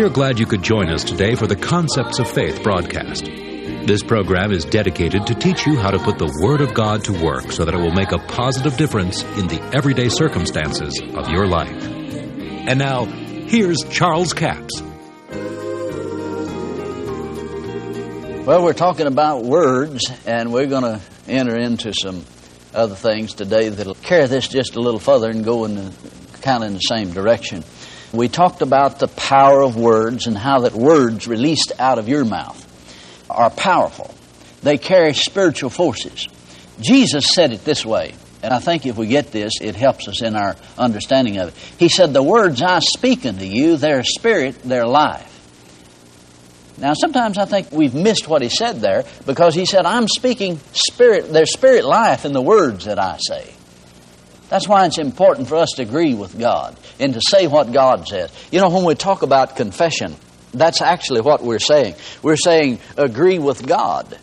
We are glad you could join us today for the Concepts of Faith broadcast. This program is dedicated to teach you how to put the Word of God to work so that it will make a positive difference in the everyday circumstances of your life. And now, here's Charles Capps. Well, we're talking about words, and we're going to enter into some other things today that'll carry this just a little further and go in kind of in the same direction. We talked about the power of words and how that words released out of your mouth are powerful. They carry spiritual forces. Jesus said it this way, and I think if we get this, it helps us in our understanding of it. He said, The words I speak unto you, their spirit, their life. Now, sometimes I think we've missed what he said there because he said, I'm speaking spirit, their spirit life in the words that I say. That's why it's important for us to agree with God and to say what God says. You know, when we talk about confession, that's actually what we're saying. We're saying agree with God.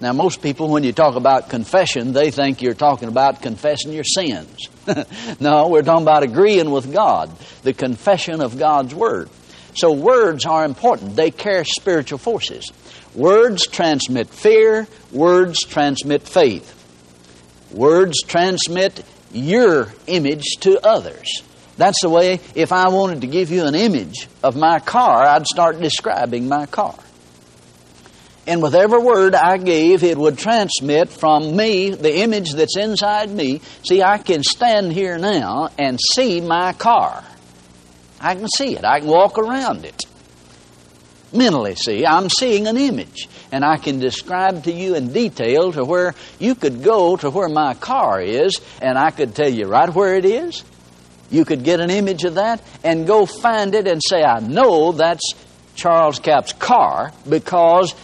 Now, most people, when you talk about confession, they think you're talking about confessing your sins. no, we're talking about agreeing with God, the confession of God's Word. So, words are important, they carry spiritual forces. Words transmit fear, words transmit faith. Words transmit your image to others. That's the way, if I wanted to give you an image of my car, I'd start describing my car. And with every word I gave, it would transmit from me the image that's inside me. See, I can stand here now and see my car. I can see it. I can walk around it. Mentally, see, I'm seeing an image. And I can describe to you in detail to where you could go to where my car is, and I could tell you right where it is. You could get an image of that and go find it and say, I know that's Charles Capps' car because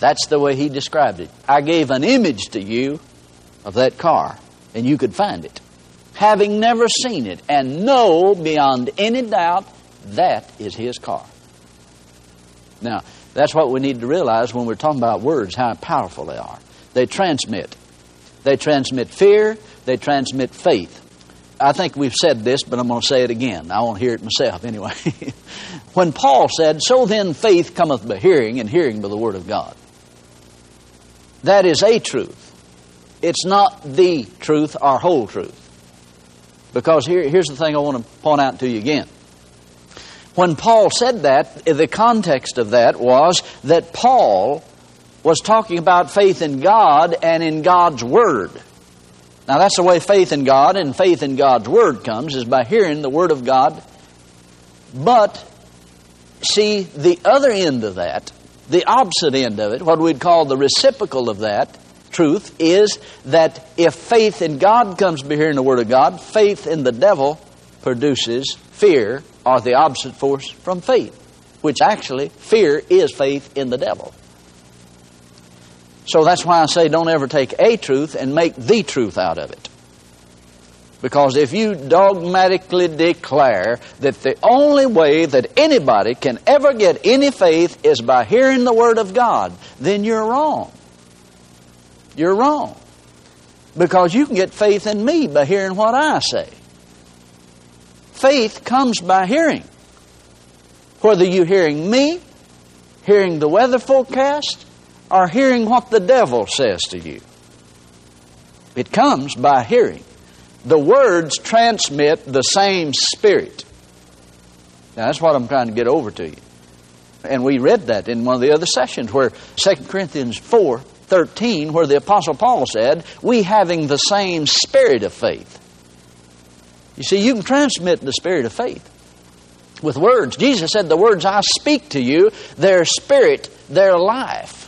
that's the way he described it. I gave an image to you of that car, and you could find it having never seen it, and know beyond any doubt that is his car. Now, that's what we need to realize when we're talking about words, how powerful they are. They transmit. They transmit fear, they transmit faith. I think we've said this, but I'm going to say it again. I won't hear it myself anyway. when Paul said, So then faith cometh by hearing, and hearing by the Word of God. That is a truth. It's not the truth our whole truth. Because here, here's the thing I want to point out to you again. When Paul said that, the context of that was that Paul was talking about faith in God and in God's Word. Now, that's the way faith in God and faith in God's Word comes, is by hearing the Word of God. But, see, the other end of that, the opposite end of it, what we'd call the reciprocal of that, truth is that if faith in God comes by hearing the Word of God, faith in the devil produces fear are the opposite force from faith, which actually, fear is faith in the devil. So that's why I say don't ever take a truth and make the truth out of it. Because if you dogmatically declare that the only way that anybody can ever get any faith is by hearing the Word of God, then you're wrong. You're wrong. Because you can get faith in me by hearing what I say. Faith comes by hearing. Whether you're hearing me, hearing the weather forecast, or hearing what the devil says to you. It comes by hearing. The words transmit the same spirit. Now, that's what I'm trying to get over to you. And we read that in one of the other sessions where 2 Corinthians 4 13, where the Apostle Paul said, We having the same spirit of faith. You see, you can transmit the spirit of faith with words. Jesus said, The words I speak to you, their spirit, their life.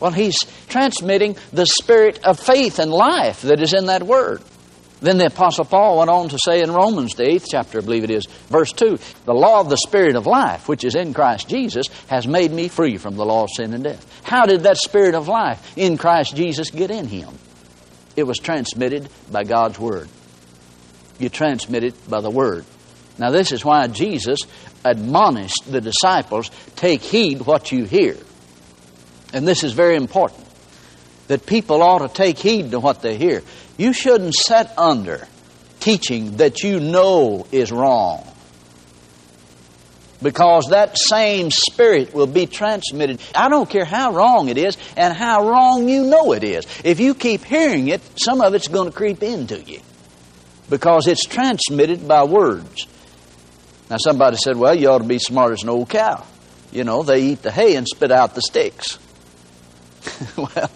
Well, he's transmitting the spirit of faith and life that is in that word. Then the Apostle Paul went on to say in Romans, the eighth chapter, I believe it is, verse 2, the law of the Spirit of life, which is in Christ Jesus, has made me free from the law of sin and death. How did that Spirit of life in Christ Jesus get in him? It was transmitted by God's Word. You transmit it by the Word. Now, this is why Jesus admonished the disciples take heed what you hear. And this is very important that people ought to take heed to what they hear. You shouldn't sit under teaching that you know is wrong. because that same spirit will be transmitted. I don't care how wrong it is and how wrong you know it is. If you keep hearing it, some of it's going to creep into you because it's transmitted by words. Now, somebody said, well, you ought to be smart as an old cow. You know, they eat the hay and spit out the sticks. well,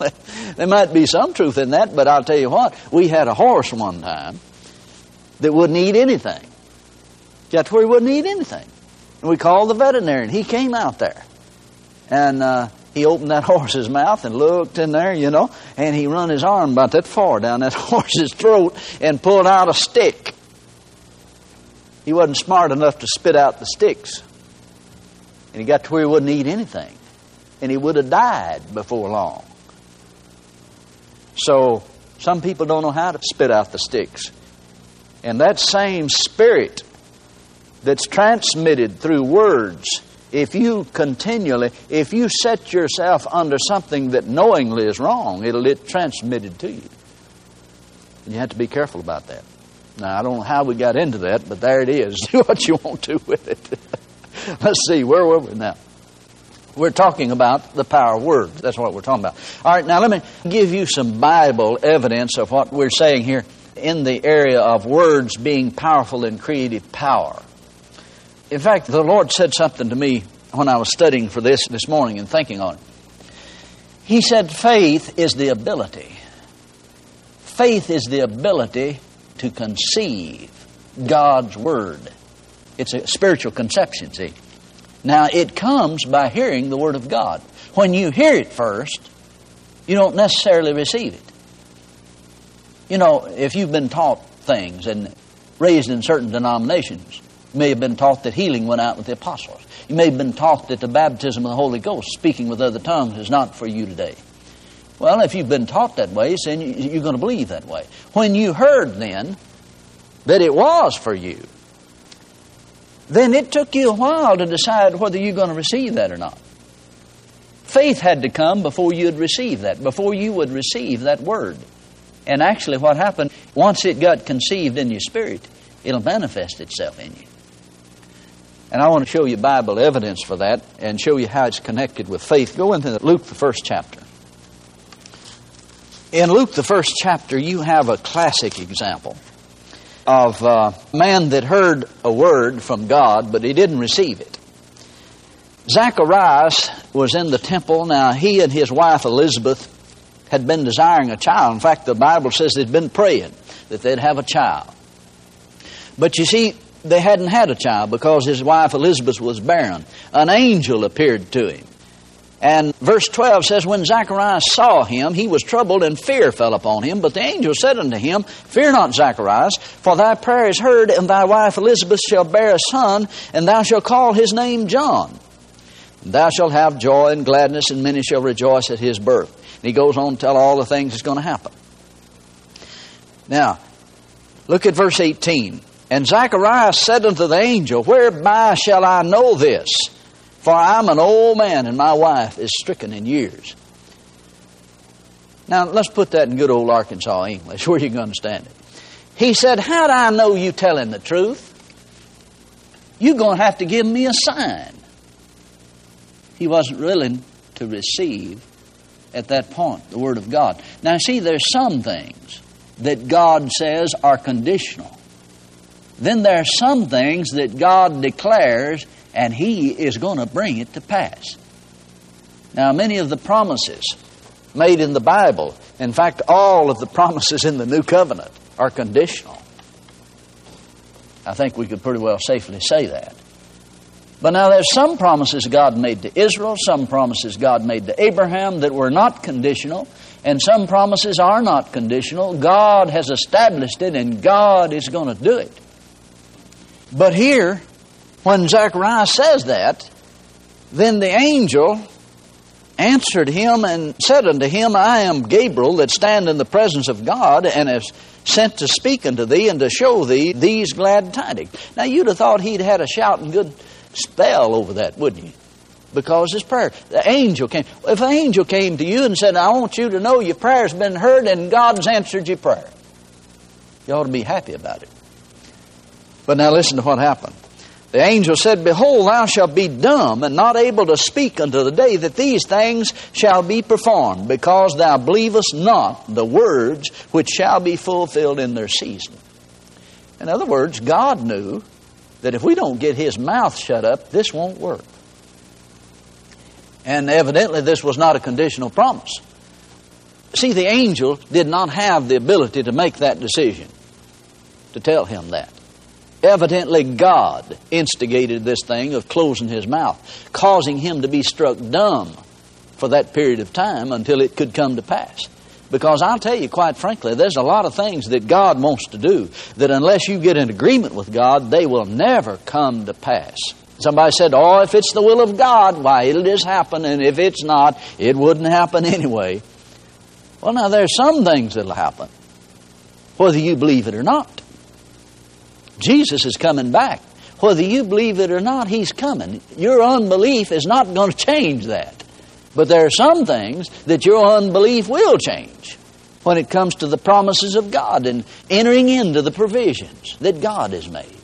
there might be some truth in that, but I'll tell you what, we had a horse one time that wouldn't eat anything. That's where he wouldn't eat anything. And we called the veterinarian. He came out there. And uh, he opened that horse's mouth and looked in there, you know, and he run his arm about that far down that horse's throat and pulled out a stick. He wasn't smart enough to spit out the sticks. And he got to where he wouldn't eat anything. And he would have died before long. So, some people don't know how to spit out the sticks. And that same spirit that's transmitted through words, if you continually, if you set yourself under something that knowingly is wrong, it'll get transmitted to you. And you have to be careful about that. Now, I don't know how we got into that, but there it is. Do what you want to with it. Let's see, where were we now? We're talking about the power of words. That's what we're talking about. All right, now let me give you some Bible evidence of what we're saying here in the area of words being powerful in creative power. In fact, the Lord said something to me when I was studying for this this morning and thinking on it. He said, faith is the ability. Faith is the ability to conceive God's Word. It's a spiritual conception, see. Now, it comes by hearing the Word of God. When you hear it first, you don't necessarily receive it. You know, if you've been taught things and raised in certain denominations, you may have been taught that healing went out with the apostles. You may have been taught that the baptism of the Holy Ghost, speaking with other tongues, is not for you today. Well, if you've been taught that way, then you're going to believe that way. When you heard then that it was for you, then it took you a while to decide whether you're going to receive that or not. Faith had to come before you'd receive that, before you would receive that word. And actually, what happened, once it got conceived in your spirit, it'll manifest itself in you. And I want to show you Bible evidence for that and show you how it's connected with faith. Go into Luke, the first chapter. In Luke, the first chapter, you have a classic example of a man that heard a word from God, but he didn't receive it. Zacharias was in the temple. Now, he and his wife Elizabeth had been desiring a child. In fact, the Bible says they'd been praying that they'd have a child. But you see, they hadn't had a child because his wife Elizabeth was barren. An angel appeared to him. And verse 12 says, When Zacharias saw him, he was troubled, and fear fell upon him. But the angel said unto him, Fear not, Zacharias, for thy prayer is heard, and thy wife Elizabeth shall bear a son, and thou shalt call his name John. And thou shalt have joy and gladness, and many shall rejoice at his birth. And he goes on to tell all the things that's going to happen. Now, look at verse 18. And Zacharias said unto the angel, Whereby shall I know this? For I'm an old man, and my wife is stricken in years. Now, let's put that in good old Arkansas English where you can understand it. He said, How do I know you telling the truth? You're going to have to give me a sign. He wasn't willing to receive at that point the Word of God. Now, see, there's some things that God says are conditional. Then there are some things that God declares and He is going to bring it to pass. Now, many of the promises made in the Bible, in fact, all of the promises in the New Covenant, are conditional. I think we could pretty well safely say that. But now there's some promises God made to Israel, some promises God made to Abraham that were not conditional, and some promises are not conditional. God has established it and God is going to do it. But here, when Zacharias says that, then the angel answered him and said unto him, I am Gabriel that stand in the presence of God and is sent to speak unto thee and to show thee these glad tidings. Now you'd have thought he'd had a shouting good spell over that, wouldn't you? Because his prayer. The angel came. If an angel came to you and said, I want you to know your prayer's been heard and God's answered your prayer, you ought to be happy about it. But now listen to what happened. The angel said, Behold, thou shalt be dumb and not able to speak until the day that these things shall be performed, because thou believest not the words which shall be fulfilled in their season. In other words, God knew that if we don't get his mouth shut up, this won't work. And evidently, this was not a conditional promise. See, the angel did not have the ability to make that decision, to tell him that. Evidently, God instigated this thing of closing his mouth, causing him to be struck dumb for that period of time until it could come to pass. Because I'll tell you, quite frankly, there's a lot of things that God wants to do that unless you get in agreement with God, they will never come to pass. Somebody said, Oh, if it's the will of God, why, it'll just happen, and if it's not, it wouldn't happen anyway. Well, now, there's some things that'll happen, whether you believe it or not. Jesus is coming back. Whether you believe it or not, He's coming. Your unbelief is not going to change that. But there are some things that your unbelief will change when it comes to the promises of God and entering into the provisions that God has made.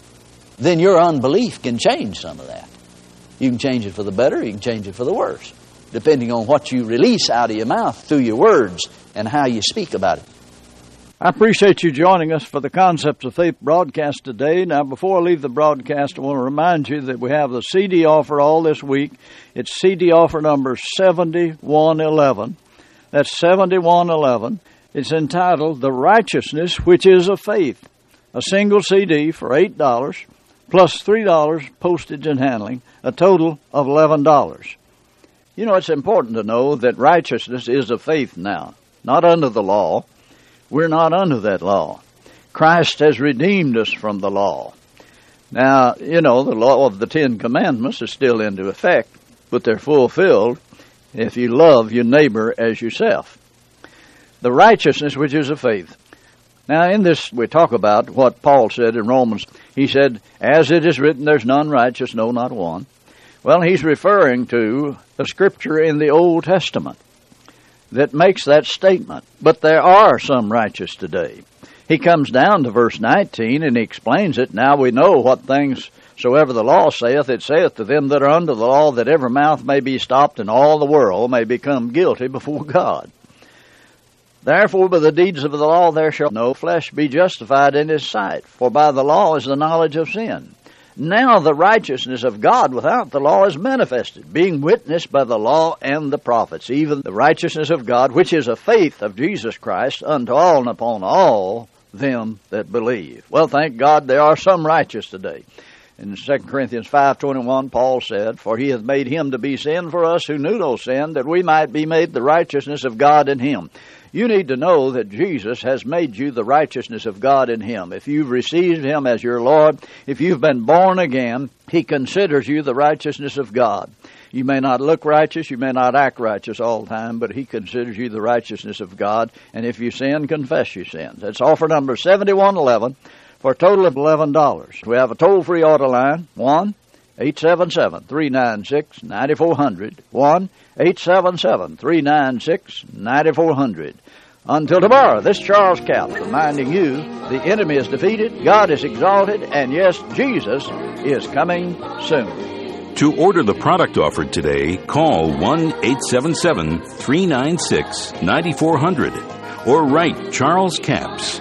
Then your unbelief can change some of that. You can change it for the better, you can change it for the worse, depending on what you release out of your mouth through your words and how you speak about it. I appreciate you joining us for the Concepts of Faith broadcast today. Now, before I leave the broadcast, I want to remind you that we have the CD offer all this week. It's CD offer number 7111. That's 7111. It's entitled The Righteousness Which is of Faith. A single CD for $8 plus $3 postage and handling, a total of $11. You know, it's important to know that righteousness is of faith now, not under the law. We're not under that law. Christ has redeemed us from the law. Now, you know, the law of the Ten Commandments is still into effect, but they're fulfilled if you love your neighbor as yourself. The righteousness which is of faith. Now, in this, we talk about what Paul said in Romans. He said, As it is written, there's none righteous, no, not one. Well, he's referring to the scripture in the Old Testament that makes that statement. But there are some righteous today. He comes down to verse 19 and he explains it. Now we know what things soever the law saith, it saith to them that are under the law that every mouth may be stopped and all the world may become guilty before God. Therefore, by the deeds of the law there shall no flesh be justified in his sight, for by the law is the knowledge of sin. Now the righteousness of God without the law is manifested, being witnessed by the law and the prophets, even the righteousness of God, which is a faith of Jesus Christ unto all and upon all them that believe. Well, thank God there are some righteous today. In 2 Corinthians 5.21, Paul said, For he hath made him to be sin for us who knew no sin, that we might be made the righteousness of God in him. You need to know that Jesus has made you the righteousness of God in Him. If you've received Him as your Lord, if you've been born again, He considers you the righteousness of God. You may not look righteous, you may not act righteous all the time, but He considers you the righteousness of God. And if you sin, confess your sins. That's offer number 7111 for a total of $11. We have a toll free order line 1 877 396 9400. 1 877 396 9400. Until tomorrow, this Charles Capps reminding you the enemy is defeated, God is exalted, and yes, Jesus is coming soon. To order the product offered today, call 1 877 396 9400 or write Charles Capps,